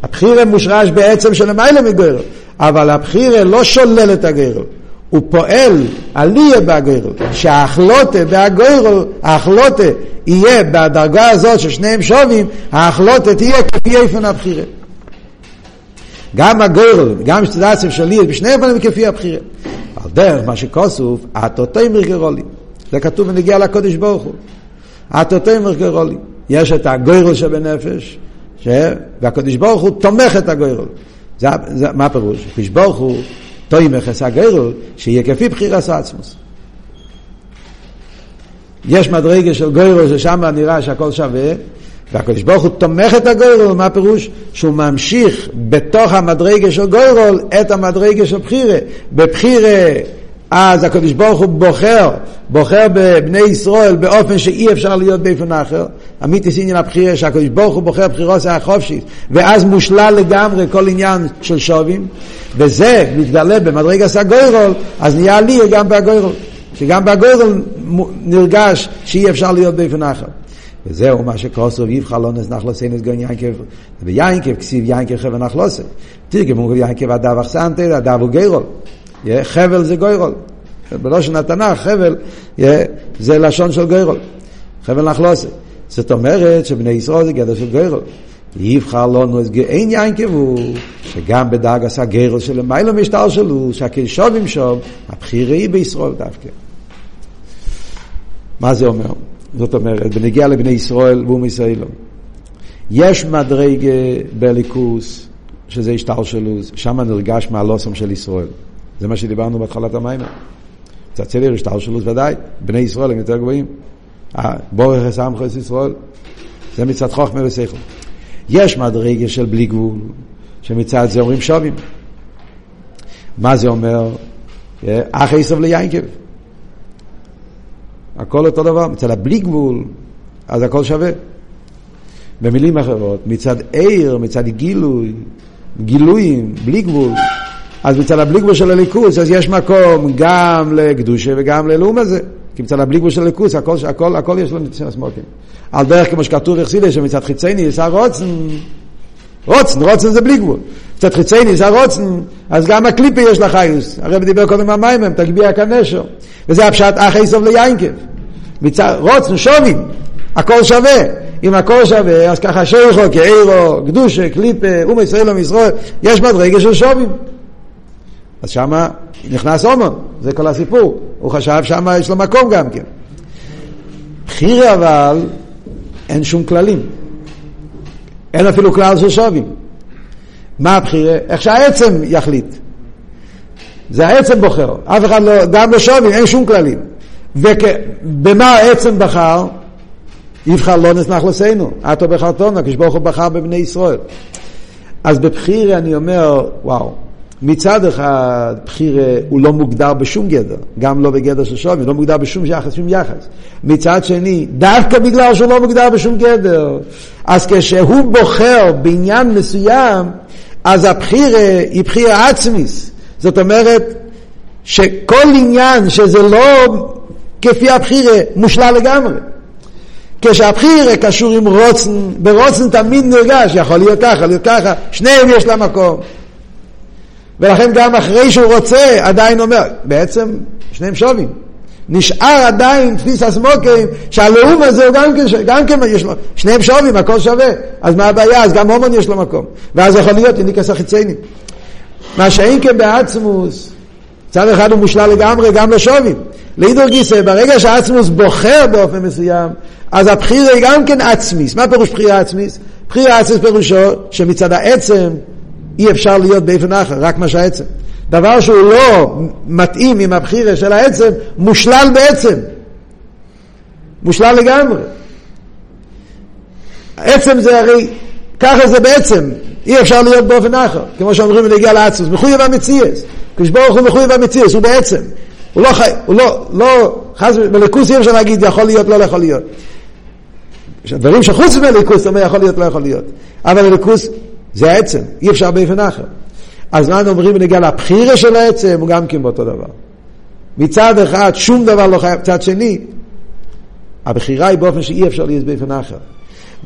הבחירה מושרש בעצם של המיילה מגוירול, אבל הבחירה לא שולל את הגוירול. הוא פועל עליה בהגוירו, שההחלוטה בהגוירו, ההחלוטה יהיה בדרגה הזאת ששניהם שווים, ההחלוטה תהיה כפי איפן הבחירה. גם הגוירו, גם שתדעצם שלי, בשני אופנים כפי הבחירה. על דרך מה שכוסוף, התותים מרגרולי. זה כתוב ונגיע לקודש ברוך הוא. התותים מרגרולי. יש את הגוירו שבנפש, ש... והקודש ברוך הוא תומך את הגוירו. זה, זה, מה הפירוש? הקדוש ברוך הוא תוימך עשה גרל, שיהיה כפי בחירס עצמוס. יש מדרגה של גוירו ששם נראה שהכל שווה, והקדוש ברוך הוא תומך את הגוירול, מה הפירוש? שהוא ממשיך בתוך המדרגה של גוירול את המדרגה של בחירה. בבחירה אז הקדוש ברוך הוא בוחר, בוחר בבני ישראל באופן שאי אפשר להיות באופן אחר. אמיתיס עניין הבחירה שהקדוש ברוך הוא בוחר בחירות זה החופשית, ואז מושלל לגמרי כל עניין של שובים, וזה מתגלה במדרגת הגוירול, אז נהיה לי גם בהגוירול, שגם בהגוירול נרגש שאי אפשר להיות באופן אחר. וזהו מה שקוסוב יבחר לא נזנח לו סיינס גון ינקב ויינקב כסיב ינקב חבר נחלוסר תרגמו ינקב הדב אחסנטר הדב הוא גיירול חבל זה גוירול. בלושן התנ"ך חבל זה לשון של גוירול. חבל נחלוסי. זאת אומרת שבני ישראל זה גדר של גוירול. יבחר לנו את אין יין כבו, שגם בדאג עשה גרל של מיילו משטר שלו, שהכשוב עם שוב, הבחירה היא בישראל דווקא. מה זה אומר? זאת אומרת, בנגיע לבני ישראל ואום ישראלו. יש מדרגה בליכוס, שזה השטר שלו, שם נרגש מהלוסם של ישראל. זה מה שדיברנו בהתחלת המים. סדר השתלשלות ודאי, בני ישראל הם יותר גבוהים. בורך אסמכו את ישראל, זה מצד חוכמה ושכל. יש מדרגה של בלי גבול, שמצד זה אומרים שווים. מה זה אומר? אח עשב ליינקב. הכל אותו דבר, מצד הבלי גבול, אז הכל שווה. במילים אחרות, מצד עיר, מצד גילוי, גילויים, בלי גבול, אז מצד הבלי גבול של הליכוס, אז יש מקום גם לקדושה וגם ללאום הזה. כי מצד הבלי גבול של ליכוס, הכל, הכל, הכל יש לו ניצים הסמוקים. על דרך כמו שכתוב יחסידי, שמצד חיצייני יש הרוצן, רוצן, רוצן זה בלי גבול. מצד חיצייני יש הרוצן, אז גם הקליפה יש לה חיוס. הרב דיבר קודם על מים, תגביה כנשר. וזה הפשט אחי סוף ליינקב. מצד רוצן, שובים, הכל שווה. אם הכל שווה, אז ככה שייכו, כאירו, קדושה, קליפה, אום ישראל ומישראל, יש מדרגה של שובים. אז שמה נכנס אומון, זה כל הסיפור. הוא חשב שמה יש לו מקום גם כן. בחירה אבל, אין שום כללים. אין אפילו כלל של שובים. מה הבחירה? איך שהעצם יחליט. זה העצם בוחר. אף אחד לא, גם בשובים אין שום כללים. ובמה העצם בחר? יבחר לא נסנח לסיינו, עטו בחרטונו, כשברוך הוא בחר בבני ישראל. אז בבחירה אני אומר, וואו, מצד אחד בחירה הוא לא מוגדר בשום גדר, גם לא בגדר של שווי, לא מוגדר בשום יחס, שום יחס. מצד שני, דווקא בגלל שהוא לא מוגדר בשום גדר, אז כשהוא בוחר בעניין מסוים, אז הבחירה היא בחירה עצמיס. זאת אומרת, שכל עניין שזה לא כפי הבחירה מושלל לגמרי. כשהבחירה קשור עם רוצן, ברוצן תמיד נרגש, יכול להיות ככה, יכול להיות ככה, שניהם יש לה מקום. ולכן גם אחרי שהוא רוצה, עדיין אומר, בעצם שניהם שווים. נשאר עדיין תפיס הסמוקים, שהלאום הזה הוא גם כן, גם כן יש לו, שניהם שווים, הכל שווה. אז מה הבעיה? אז גם הומון יש לו מקום. ואז יכול להיות איניקס החיציינים. מה שאין כן בעצמוס, צד אחד הוא מושלל לגמרי, גם שווים. לאידור גיסא, ברגע שהעצמוס בוחר באופן מסוים, אז הבחירה היא גם כן עצמיס. מה פירוש בחירה עצמיס? בחירה עצמיס פירושו שמצד העצם אי אפשר להיות באיפן אחר, רק מה שהעצם. דבר שהוא לא מתאים עם הבחירה של העצם, מושלל בעצם. מושלל לגמרי. עצם זה הרי, ככה זה בעצם, אי אפשר להיות באופן אחר, כמו שאומרים להגיע לעצמוס, מחויב המציאס, כשברוך הוא מחויב המציאס, הוא בעצם, הוא לא חי, הוא לא, לא, חס בליכוס אי אפשר להגיד יכול להיות, לא יכול להיות. דברים שחוץ מליכוס, זאת אומרת יכול להיות, לא יכול להיות. אבל הליכוס זה העצם, אי אפשר באופן אחר. אז מה אומרים בנגיע לבחירה של העצם, הוא גם כן באותו דבר. מצד אחד שום דבר לא חייב, מצד שני, הבחירה היא באופן שאי אפשר להיות באופן אחר.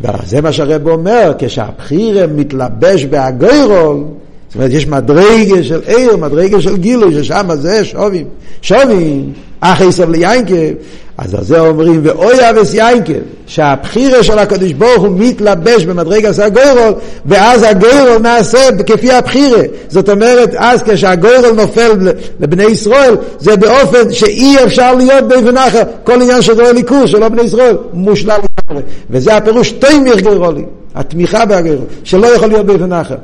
וזה מה שהרב אומר, כשהבחירה מתלבש בהגוירול, זאת אומרת, יש מדרגה של עיר, מדרגה של גילוי, ששם זה שובים. שובים, אחי סב ליינקב, אז על זה אומרים, ואוי אבס יינקב, שהבחירה של הקדוש ברוך הוא מתלבש במדרגה של הגוירול, ואז הגוירול נעשה כפי הבחירה. זאת אומרת, אז כשהגוירול נופל לבני ישראל, זה באופן שאי אפשר להיות באופן אחר. כל עניין של גוירול ליכוס, שלא בני ישראל, מושלל לגמרי. וזה הפירוש תימיר גוירולי, התמיכה בהגוירול, שלא יכול להיות באופן אחר.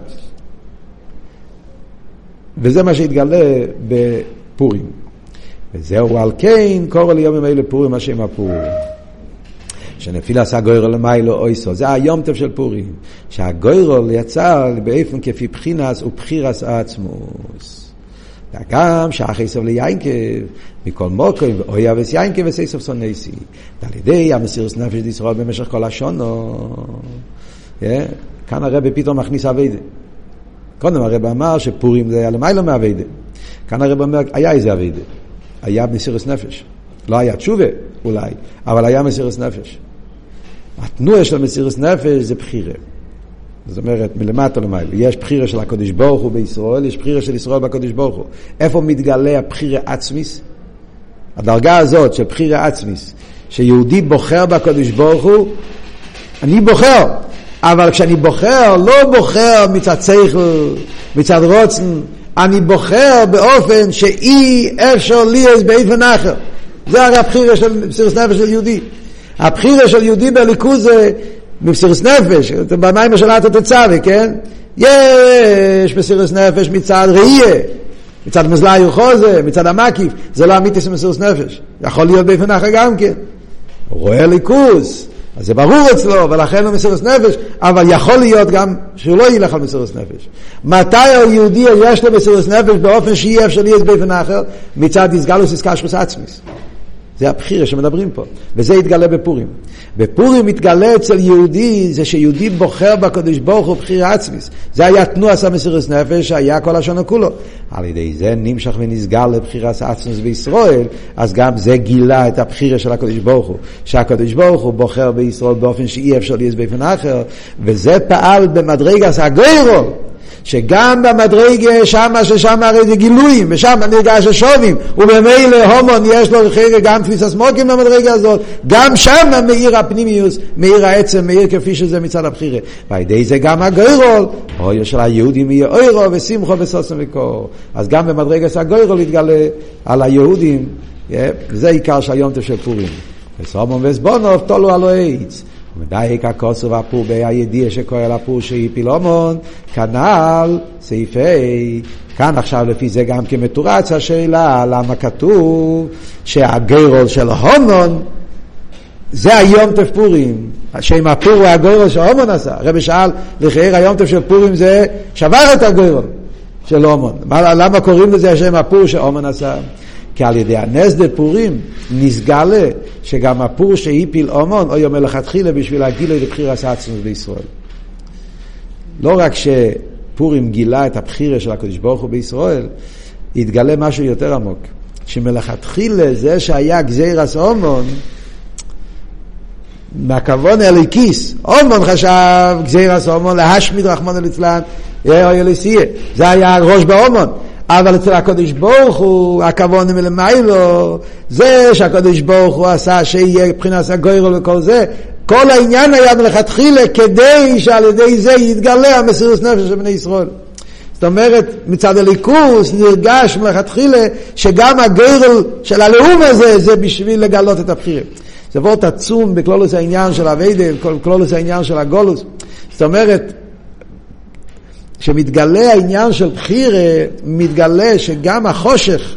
וזה מה שהתגלה בפורים. וזהו על כן קורא ליומים אלה פורים השם הפורים. שנפיל עשה גוירול למיילו אויסו. זה היומטב של פורים. שהגוירול יצא באופן כפי בחינס ובחירס עצמוס. וגם שאחי סוף ליינקב, מכל מוקרים, ואוי אבס יינקב וסי סוף סונסי. ועל ידי המסירוס נפש דישראל במשך כל השונו. כאן הרב פתאום מכניס אביידה. קודם הרב אמר שפורים זה היה למיילו מאביידה. כאן הרב אומר, היה איזה אביידה. היה מסירת נפש. לא היה תשובה אולי, אבל היה מסירת נפש. התנועה של מסירת נפש זה בחירה. זאת אומרת, מלמטה למעלה. יש בחירה של הקודש ברוך הוא בישראל, יש בחירה של ישראל בקודש ברוך הוא. איפה מתגלה הבחירה עצמיס? הדרגה הזאת של בחירה עצמיס, שיהודי בוחר בקודש ברוך הוא, אני בוחר, אבל כשאני בוחר, לא בוחר מצד שכל, מצד רוצן, אני בוחר באופן שאי אפשר לי אז באיפן אחר. זה הרי הבחירה של מסירת נפש של יהודי. הבחירה של יהודי בליכוז זה מסירת נפש, במים של עטו תצווה, כן? יש מסירת נפש מצד ראייה, מצד מזלאי וחוזה, מצד המקיף, זה לא אמיתי של מסירת נפש. יכול להיות באיפן אחר גם כן. רואה ליכוז, אז זה ברור אצלו, ולכן הוא מסירות נפש, אבל יכול להיות גם שהוא לא ילך על מסירות נפש. מתי היהודי יש לו מסירות נפש באופן שאי אפשר להיות באופן אחר? מצד איסגלוס איסקשרוס עצמיס. זה הבחירה שמדברים פה, וזה יתגלה בפורים. בפורים מתגלה אצל יהודי, זה שיהודי בוחר בקדוש ברוך הוא בחירה עצמיס. זה היה תנועה סמסירוס נפש, שהיה כל השנה כולו. על ידי זה נמשך ונסגר לבחירה עצמיס בישראל, אז גם זה גילה את הבחירה של הקדוש ברוך הוא. שהקדוש ברוך הוא בוחר בישראל באופן שאי אפשר להיות באופן אחר, וזה פעל במדרגס הגוירו. שגם במדרגה שמה ששם הרי זה גילויים, ושם נרגש השובים, ובמילא הומון יש לו חלק גם תפיסה סמוקים במדרגה הזאת, גם שם מאיר הפנימיוס, מאיר העצם, מאיר כפי שזה מצד הבחירה. ועל ידי זה גם הגוירול, אוי של היהודים יהיה אוירו ושמחו וסוסם וקור. אז גם במדרגה הגוירול יתגלה על היהודים, זה עיקר של היום של פורים. וסומון וסבונוב תולו על העץ. ומדייק הכוסו והפור בהידיע שקורא לפור שהפיל הומון, כנ"ל סעיפי, כאן עכשיו לפי זה גם כמתורץ השאלה למה כתוב שהגרול של הומון זה היום תף פורים, שם הפור הוא הגרול שהומון עשה. הרבי שאל, לכאורה היום תף של פורים זה שבר את הגרול של הומון. למה קוראים לזה השם הפור שהומון עשה? כי על ידי הנס דה פורים נסגלה שגם הפור שהיפיל אומון אוי מלכתחילה בשביל להגיל את בחירה עצמוס בישראל. לא רק שפורים גילה את הבחירה של הקדוש ברוך הוא בישראל, התגלה משהו יותר עמוק. שמלכתחילה זה שהיה גזירס אומון, מהכוון אליקיס, אומון חשב גזירס אומון להשמיד רחמון ליצלן, זה היה הראש באומון. אבל אצל הקדוש ברוך הוא, הכוון מלמיילו, זה שהקדוש ברוך הוא עשה שיהיה מבחינת הגוירל וכל זה, כל העניין היה מלכתחילה כדי שעל ידי זה יתגלה המסירות נפש של בני ישראל. זאת אומרת, מצד הליכוס נרגש מלכתחילה שגם הגוירל של הלאום הזה זה בשביל לגלות את הבחירים. זה וורט עצום בכלולוס העניין של אביידה, בכלולוס העניין של הגולוס. זאת אומרת, כשמתגלה העניין של בחירה, מתגלה שגם החושך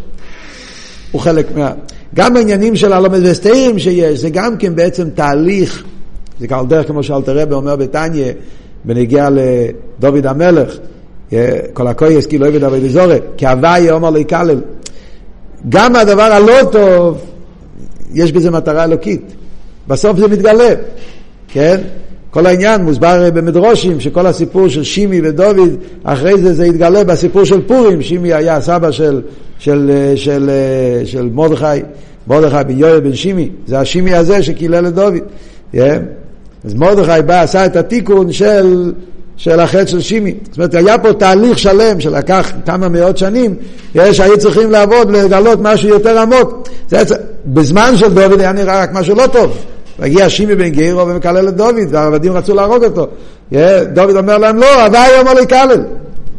הוא חלק מה... גם העניינים של הלומד וסתאים שיש, זה גם כן בעצם תהליך, זה כאן דרך כמו שאלתר רבי אומר בתניא, בנגיע לדוד המלך, כל הכויס כאילו עבד אבי לזורת, כי הוואי אומר לו יקלל. גם הדבר הלא טוב, יש בזה מטרה אלוקית. בסוף זה מתגלה, כן? כל העניין מוסבר במדרושים, שכל הסיפור של שימי ודוד, אחרי זה זה התגלה בסיפור של פורים, שימי היה סבא של, של, של, של, של מרדכי, מרדכי בן יואל בן שימי, זה השימי הזה שקילל את דוד. Yeah. אז מרדכי בא, עשה את התיקון של, של החטא של שימי. זאת אומרת, היה פה תהליך שלם שלקח כמה מאות שנים, שהיו צריכים לעבוד, לגלות משהו יותר עמוק. זה, בזמן של דוד היה נראה רק משהו לא טוב. מגיע שימי בן גרו ומקלל את דוד, והעבדים רצו להרוג אותו. דוד אומר להם, לא, הוואי אומר לקלל.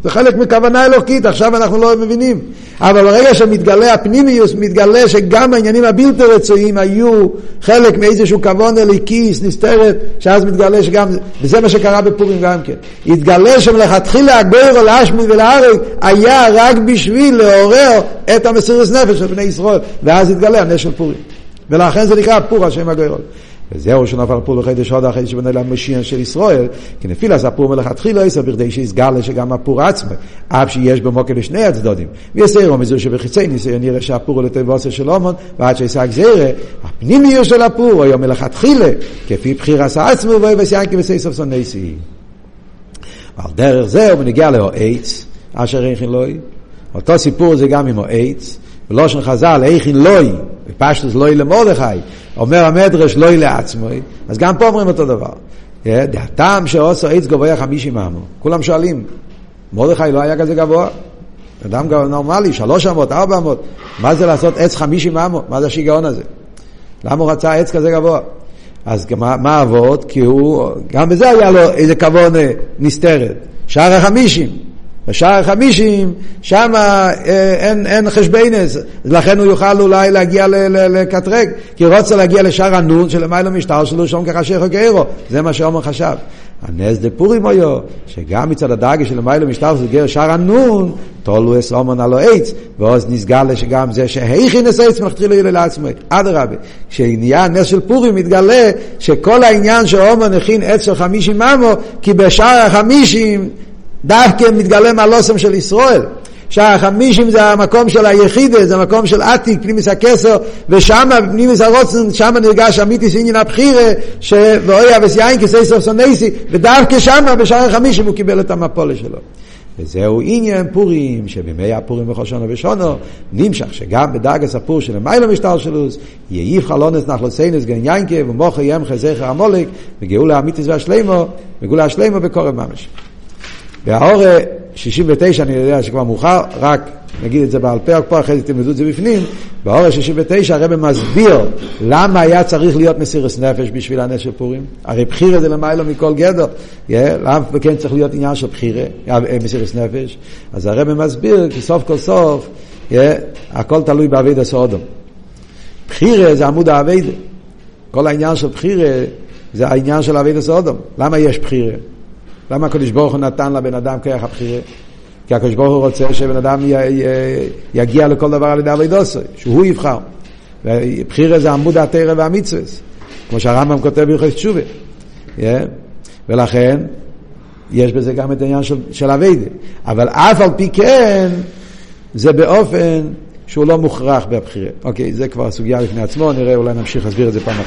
זה חלק מכוונה אלוקית, עכשיו אנחנו לא מבינים. אבל ברגע שמתגלה הפנימיוס, מתגלה שגם העניינים הבלתי רצויים היו חלק מאיזשהו כבון אליקיס, נסתרת, שאז מתגלה שגם, וזה מה שקרה בפורים גם כן. התגלה שמלכתחילה הגוירו להשמיד ולהרג היה רק בשביל לעורר את המסירות נפש של בני ישראל, ואז התגלה הנס של פורים. ולכן זה נקרא פור השם הגוירו. וזהו שנפל פור לחידש עוד אחרי שבנה למשיח של ישראל, כי נפיל אז הפור מלכתחילה עשר בכדי שיסגר שגם הפור עצמו, אף שיש במוקר לשני הצדדים. ויסיירו מזו שבחיצי ניסיון נראה שהפור הוא לטבע עושה של אומון, ועד שישג זרע, הפנימיות של הפור היה מלכתחילה, כפי בחיר עשה עצמו, ואיבס ינקי וסייסוף סונסי. ועל דרך זה הוא מנגיע לאו עץ, אשר אין לוי. אותו סיפור זה גם עם העץ, בלושן חז"ל, איכין לוי, בפשטוס לוי למרדכי, אומר המדרש לוי לעצמו, אז גם פה אומרים אותו דבר. הטעם שעושו עץ גבוה חמישים אמו, כולם שואלים, מרדכי לא היה כזה גבוה? אדם נורמלי, שלוש אמות, ארבע אמות, מה זה לעשות עץ חמישים אמו? מה זה השיגעון הזה? למה הוא רצה עץ כזה גבוה? אז מה, אבות? כי הוא, גם בזה היה לו איזה כבוד נסתרת. שער החמישים. בשער החמישים, שם אה, אין, אין חשבנס, לכן הוא יוכל אולי להגיע לקטרג, כי הוא רוצה להגיע לשער הנון שלמעלה משטר שלו שם כחשיך וגרו, זה מה שעומר חשב. הנס דה פורים היו, שגם מצד הדאגה של למעלה משטר של גר שער הנון, תולו אס אומן הלו עץ, ואז נסגל שגם זה שהכי נס עץ מלכתחילה יהיה לעצמו, אדרבה, כשנהיה נס של פורים מתגלה שכל העניין שאומן הכין עץ של חמישים ממו, כי בשער החמישים דווקא מתגלה מהלוסם של ישראל. שער החמישים זה המקום של היחידה, זה המקום של עתיק, פנימיס הכסר, ושם, פנימיס הרוצן, שם נרגש אמיתיס עניין הבחירה, ואוי אבס יין כסי סוף סונסי, ודווקא שם, בשער החמישים, הוא קיבל את המפולה שלו. וזהו עניין פורים, שבימי הפורים בכל שונו ושונו, נמשך שגם בדרגס הפור של המיילו משטר שלוס, יהיב חלונס נחלוסיינס גן יינקה, ומוכר ימחה זכר המולק, וגאולה אמיתיס והשלימו, וגאולה השלימו בקורב ממש. והאורה 69, אני יודע שכבר מאוחר, רק נגיד את זה בעל פה, פה אחרי זה תלמדו את זה בפנים, באורה 69 הרב מסביר למה היה צריך להיות מסירס נפש בשביל הנס של פורים. הרי בחירה זה למיילו מכל גדר, yeah, למה כן צריך להיות עניין של בחירה, אה, מסירס נפש? אז הרב מסביר כי סוף כל סוף yeah, הכל תלוי בעביד הסודום. בחירה זה עמוד העביד. כל העניין של בחירה זה העניין של עביד הסודום. למה יש בחירה? למה הקדוש ברוך הוא נתן לבן אדם כרך הבחירה? כי הקדוש ברוך הוא רוצה שבן אדם י, י, יגיע לכל דבר על ידי אבידוסי, שהוא יבחר. ובחירה זה עמוד התרא והמצווה, כמו שהרמב"ם כותב בהלכות תשובה. Yeah. ולכן, יש בזה גם את העניין של, של אביידה. אבל אף על פי כן, זה באופן שהוא לא מוכרח בבחירה. אוקיי, זה כבר סוגיה בפני עצמו, נראה, אולי נמשיך להסביר את זה פעם אחרת.